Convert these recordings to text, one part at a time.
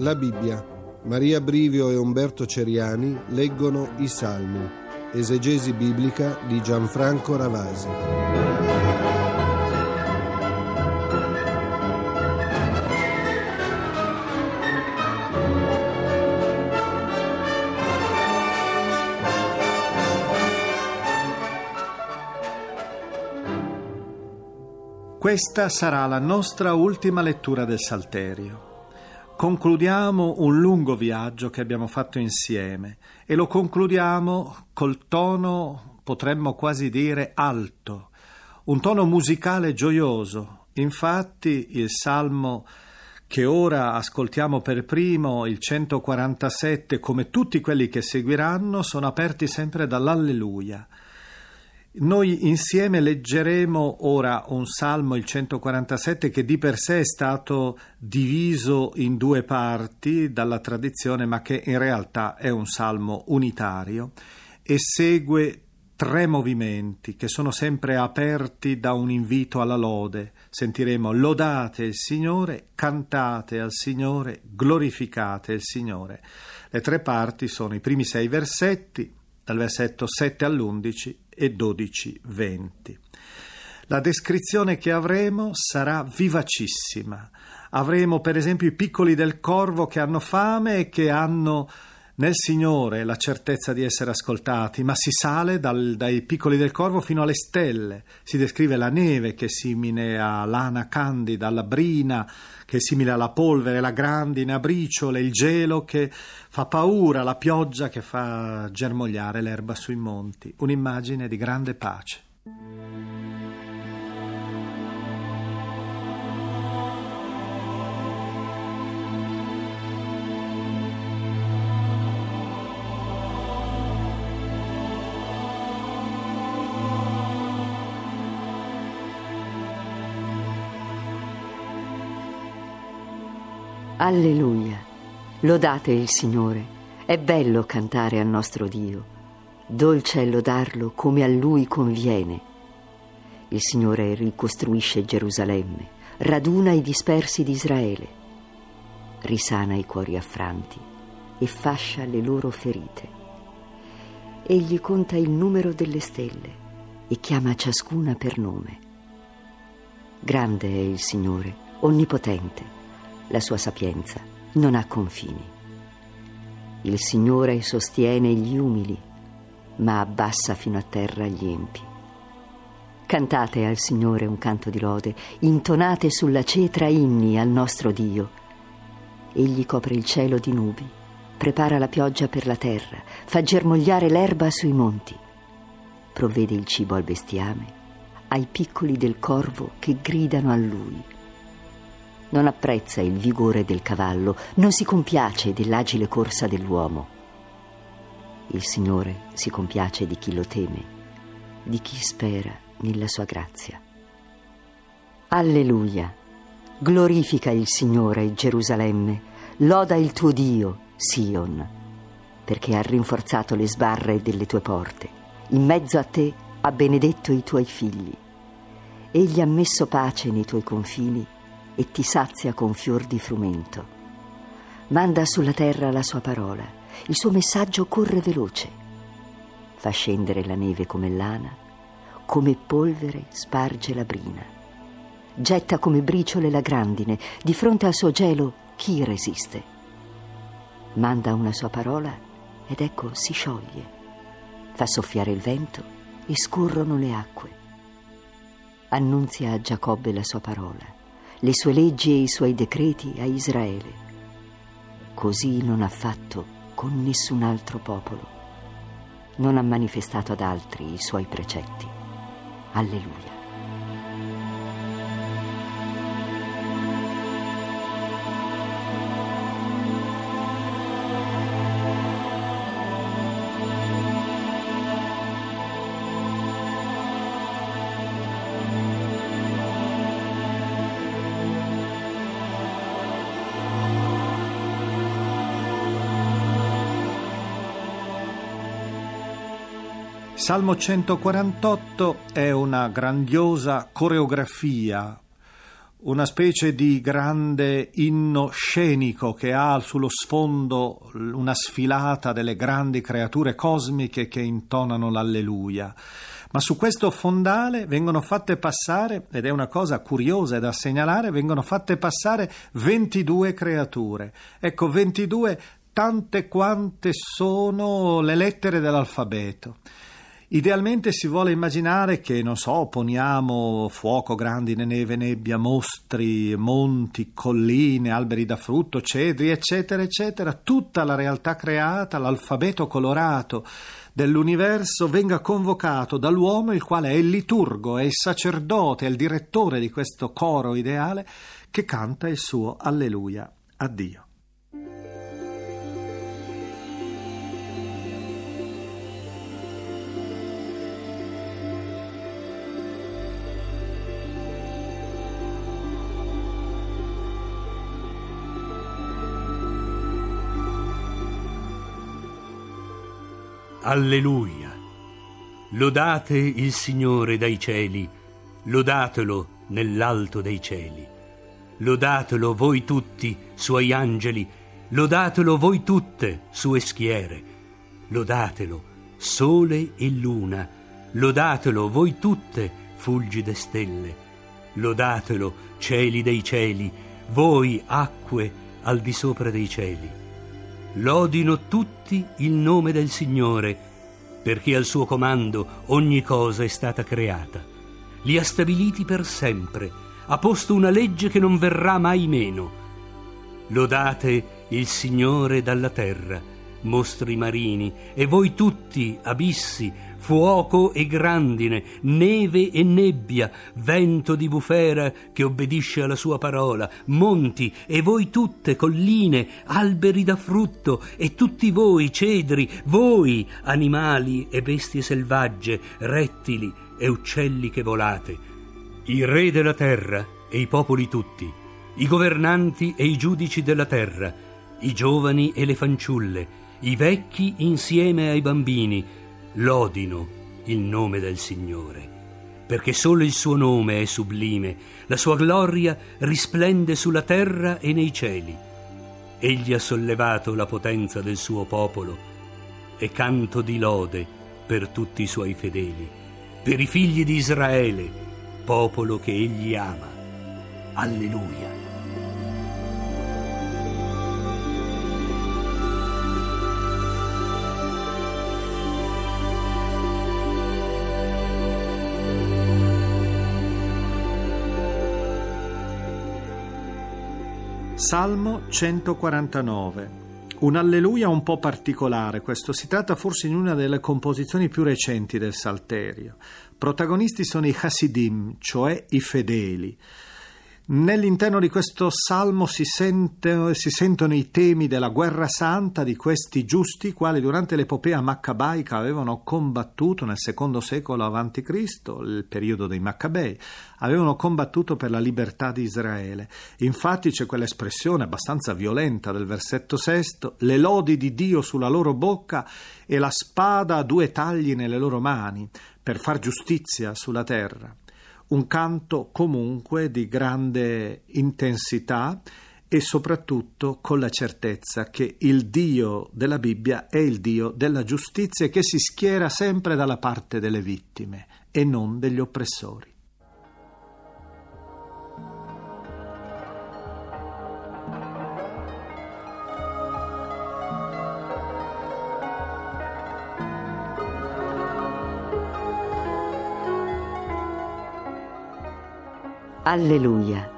La Bibbia. Maria Brivio e Umberto Ceriani leggono i Salmi. Esegesi biblica di Gianfranco Ravasi. Questa sarà la nostra ultima lettura del Salterio. Concludiamo un lungo viaggio che abbiamo fatto insieme e lo concludiamo col tono, potremmo quasi dire, alto, un tono musicale gioioso. Infatti il salmo che ora ascoltiamo per primo, il 147, come tutti quelli che seguiranno, sono aperti sempre dall'Alleluia. Noi insieme leggeremo ora un salmo, il 147, che di per sé è stato diviso in due parti dalla tradizione, ma che in realtà è un salmo unitario e segue tre movimenti che sono sempre aperti da un invito alla lode. Sentiremo lodate il Signore, cantate al Signore, glorificate il Signore. Le tre parti sono i primi sei versetti, dal versetto 7 all'11 e 12, 20. La descrizione che avremo sarà vivacissima. Avremo per esempio i piccoli del corvo che hanno fame e che hanno nel Signore la certezza di essere ascoltati, ma si sale dal, dai piccoli del corvo fino alle stelle. Si descrive la neve che è simile a lana candida, la brina che è simile alla polvere, la grandine a briciole, il gelo che fa paura, la pioggia che fa germogliare l'erba sui monti. Un'immagine di grande pace. Alleluia. Lodate il Signore. È bello cantare al nostro Dio. Dolce è lodarlo come a Lui conviene. Il Signore ricostruisce Gerusalemme, raduna i dispersi di Israele, risana i cuori affranti e fascia le loro ferite. Egli conta il numero delle stelle e chiama ciascuna per nome. Grande è il Signore, onnipotente la sua sapienza non ha confini. Il Signore sostiene gli umili, ma abbassa fino a terra gli empi. Cantate al Signore un canto di lode, intonate sulla cetra inni al nostro Dio. Egli copre il cielo di nubi, prepara la pioggia per la terra, fa germogliare l'erba sui monti, provvede il cibo al bestiame, ai piccoli del corvo che gridano a lui non apprezza il vigore del cavallo, non si compiace dell'agile corsa dell'uomo. Il Signore si compiace di chi lo teme, di chi spera nella sua grazia. Alleluia! Glorifica il Signore, Gerusalemme, loda il tuo Dio, Sion, perché ha rinforzato le sbarre delle tue porte. In mezzo a te ha benedetto i tuoi figli. Egli ha messo pace nei tuoi confini e ti sazia con fior di frumento. Manda sulla terra la sua parola, il suo messaggio corre veloce. Fa scendere la neve come lana, come polvere sparge la brina. Getta come briciole la grandine, di fronte al suo gelo chi resiste? Manda una sua parola ed ecco si scioglie. Fa soffiare il vento e scorrono le acque. Annunzia a Giacobbe la sua parola le sue leggi e i suoi decreti a Israele. Così non ha fatto con nessun altro popolo. Non ha manifestato ad altri i suoi precetti. Alleluia. Salmo 148 è una grandiosa coreografia, una specie di grande inno scenico che ha sullo sfondo una sfilata delle grandi creature cosmiche che intonano l'alleluia. Ma su questo fondale vengono fatte passare, ed è una cosa curiosa da segnalare, vengono fatte passare 22 creature. Ecco, 22 tante quante sono le lettere dell'alfabeto. Idealmente si vuole immaginare che, non so, poniamo fuoco, grandine, neve, nebbia, mostri, monti, colline, alberi da frutto, cedri, eccetera, eccetera, tutta la realtà creata, l'alfabeto colorato dell'universo venga convocato dall'uomo il quale è il liturgo, è il sacerdote, è il direttore di questo coro ideale che canta il suo alleluia a Dio. Alleluia. Lodate il Signore dai cieli, lodatelo nell'alto dei cieli. Lodatelo voi tutti, suoi angeli, lodatelo voi tutte, sue schiere. Lodatelo, sole e luna, lodatelo voi tutte, fulgide stelle. Lodatelo, cieli dei cieli, voi acque al di sopra dei cieli lodino tutti il nome del Signore, perché al suo comando ogni cosa è stata creata. Li ha stabiliti per sempre, ha posto una legge che non verrà mai meno. Lodate il Signore dalla terra, mostri marini, e voi tutti, abissi, fuoco e grandine, neve e nebbia, vento di bufera che obbedisce alla sua parola, monti e voi tutte, colline, alberi da frutto e tutti voi, cedri, voi, animali e bestie selvagge, rettili e uccelli che volate, i re della terra e i popoli tutti, i governanti e i giudici della terra, i giovani e le fanciulle, i vecchi insieme ai bambini, lodino il nome del Signore, perché solo il suo nome è sublime, la sua gloria risplende sulla terra e nei cieli. Egli ha sollevato la potenza del suo popolo e canto di lode per tutti i suoi fedeli, per i figli di Israele, popolo che egli ama. Alleluia. Salmo 149. Un alleluia un po' particolare, questo si tratta forse di una delle composizioni più recenti del Salterio. Protagonisti sono i Hasidim, cioè i fedeli. Nell'interno di questo salmo si, sente, si, sentono i temi della guerra santa di questi giusti, quali durante l'epopea maccabaica avevano combattuto nel secondo secolo a.C., il periodo dei Maccabei, avevano combattuto per la libertà di Israele. Infatti c'è quell'espressione abbastanza violenta del versetto sesto, le lodi di Dio sulla loro bocca e la spada a due tagli nelle loro mani, per far giustizia sulla terra un canto comunque di grande intensità e soprattutto con la certezza che il Dio della Bibbia è il Dio della giustizia e che si schiera sempre dalla parte delle vittime e non degli oppressori. Alleluia.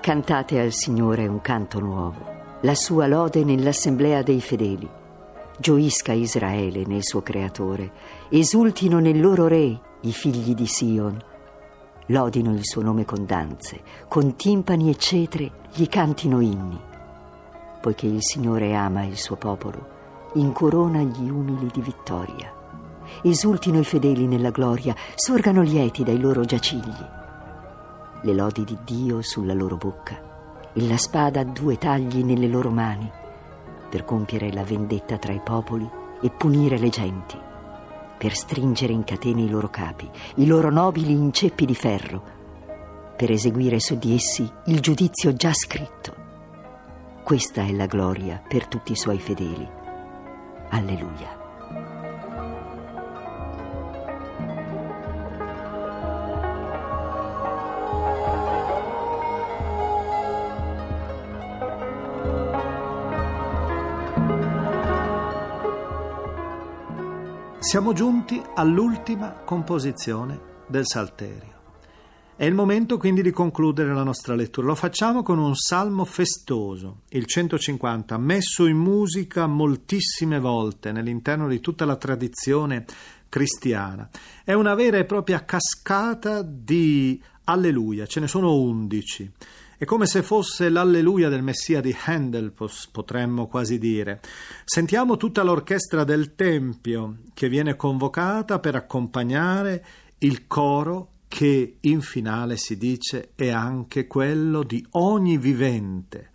Cantate al Signore un canto nuovo, la sua lode nell'assemblea dei fedeli. Gioisca Israele nel suo creatore, esultino nel loro re i figli di Sion. Lodino il suo nome con danze, con timpani e cetre gli cantino inni. Poiché il Signore ama il suo popolo, incorona gli umili di vittoria. Esultino i fedeli nella gloria, sorgano lieti dai loro giacigli le lodi di Dio sulla loro bocca e la spada a due tagli nelle loro mani per compiere la vendetta tra i popoli e punire le genti, per stringere in catene i loro capi, i loro nobili in ceppi di ferro, per eseguire su di essi il giudizio già scritto. Questa è la gloria per tutti i suoi fedeli. Alleluia. Siamo giunti all'ultima composizione del Salterio. È il momento quindi di concludere la nostra lettura. Lo facciamo con un salmo festoso, il 150, messo in musica moltissime volte nell'interno di tutta la tradizione cristiana. È una vera e propria cascata di alleluia, ce ne sono undici. È come se fosse l'alleluia del Messia di Handel, potremmo quasi dire. Sentiamo tutta l'orchestra del Tempio che viene convocata per accompagnare il coro che in finale si dice è anche quello di ogni vivente,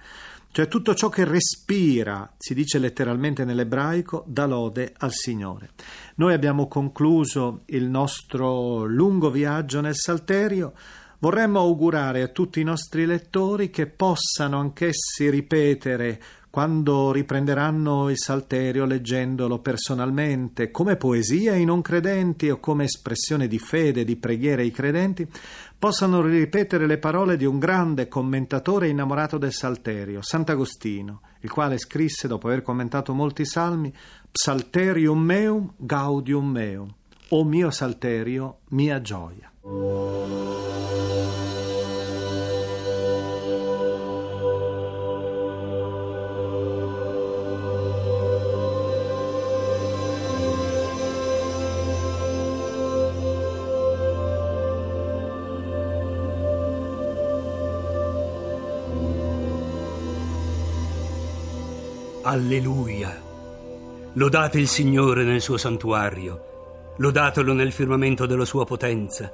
cioè tutto ciò che respira, si dice letteralmente nell'ebraico, dà lode al Signore. Noi abbiamo concluso il nostro lungo viaggio nel Salterio Vorremmo augurare a tutti i nostri lettori che possano anch'essi ripetere quando riprenderanno il Salterio leggendolo personalmente, come poesia ai non credenti o come espressione di fede, di preghiera ai credenti, possano ripetere le parole di un grande commentatore innamorato del Salterio, Sant'Agostino, il quale scrisse, dopo aver commentato molti salmi, Psalterium meum gaudium meum, o mio Salterio, mia gioia. Alleluia. Lodate il Signore nel suo santuario, lodatelo nel firmamento della sua potenza,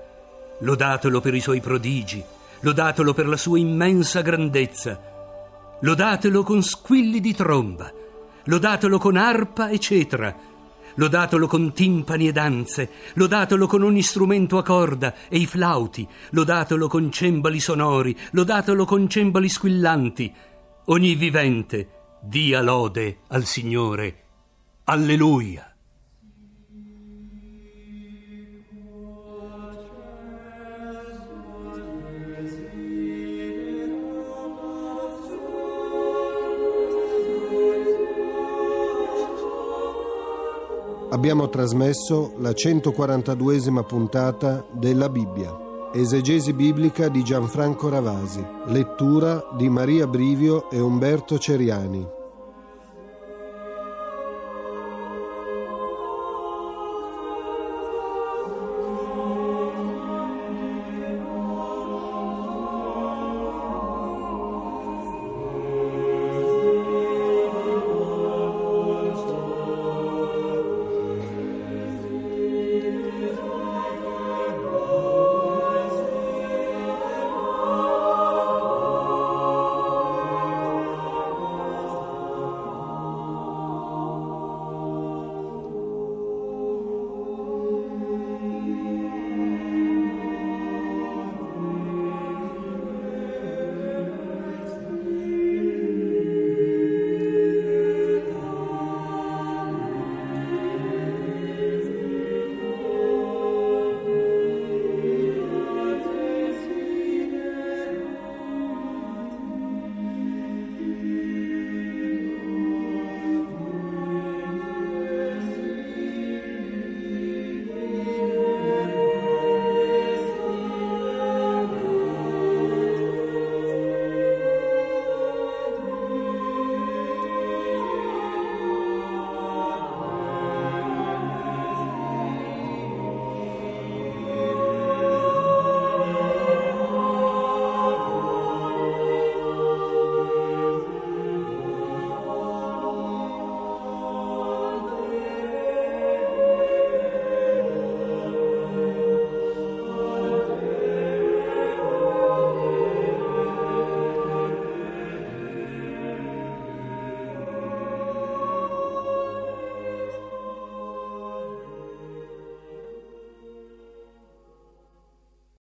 lodatelo per i suoi prodigi, lodatelo per la sua immensa grandezza, lodatelo con squilli di tromba, lodatelo con arpa e cetra, lodatelo con timpani e danze, lodatelo con ogni strumento a corda e i flauti, lodatelo con cembali sonori, lodatelo con cembali squillanti, ogni vivente, dia lode al Signore. Alleluia. Abbiamo trasmesso la 142esima puntata della Bibbia. Esegesi biblica di Gianfranco Ravasi. Lettura di Maria Brivio e Umberto Ceriani.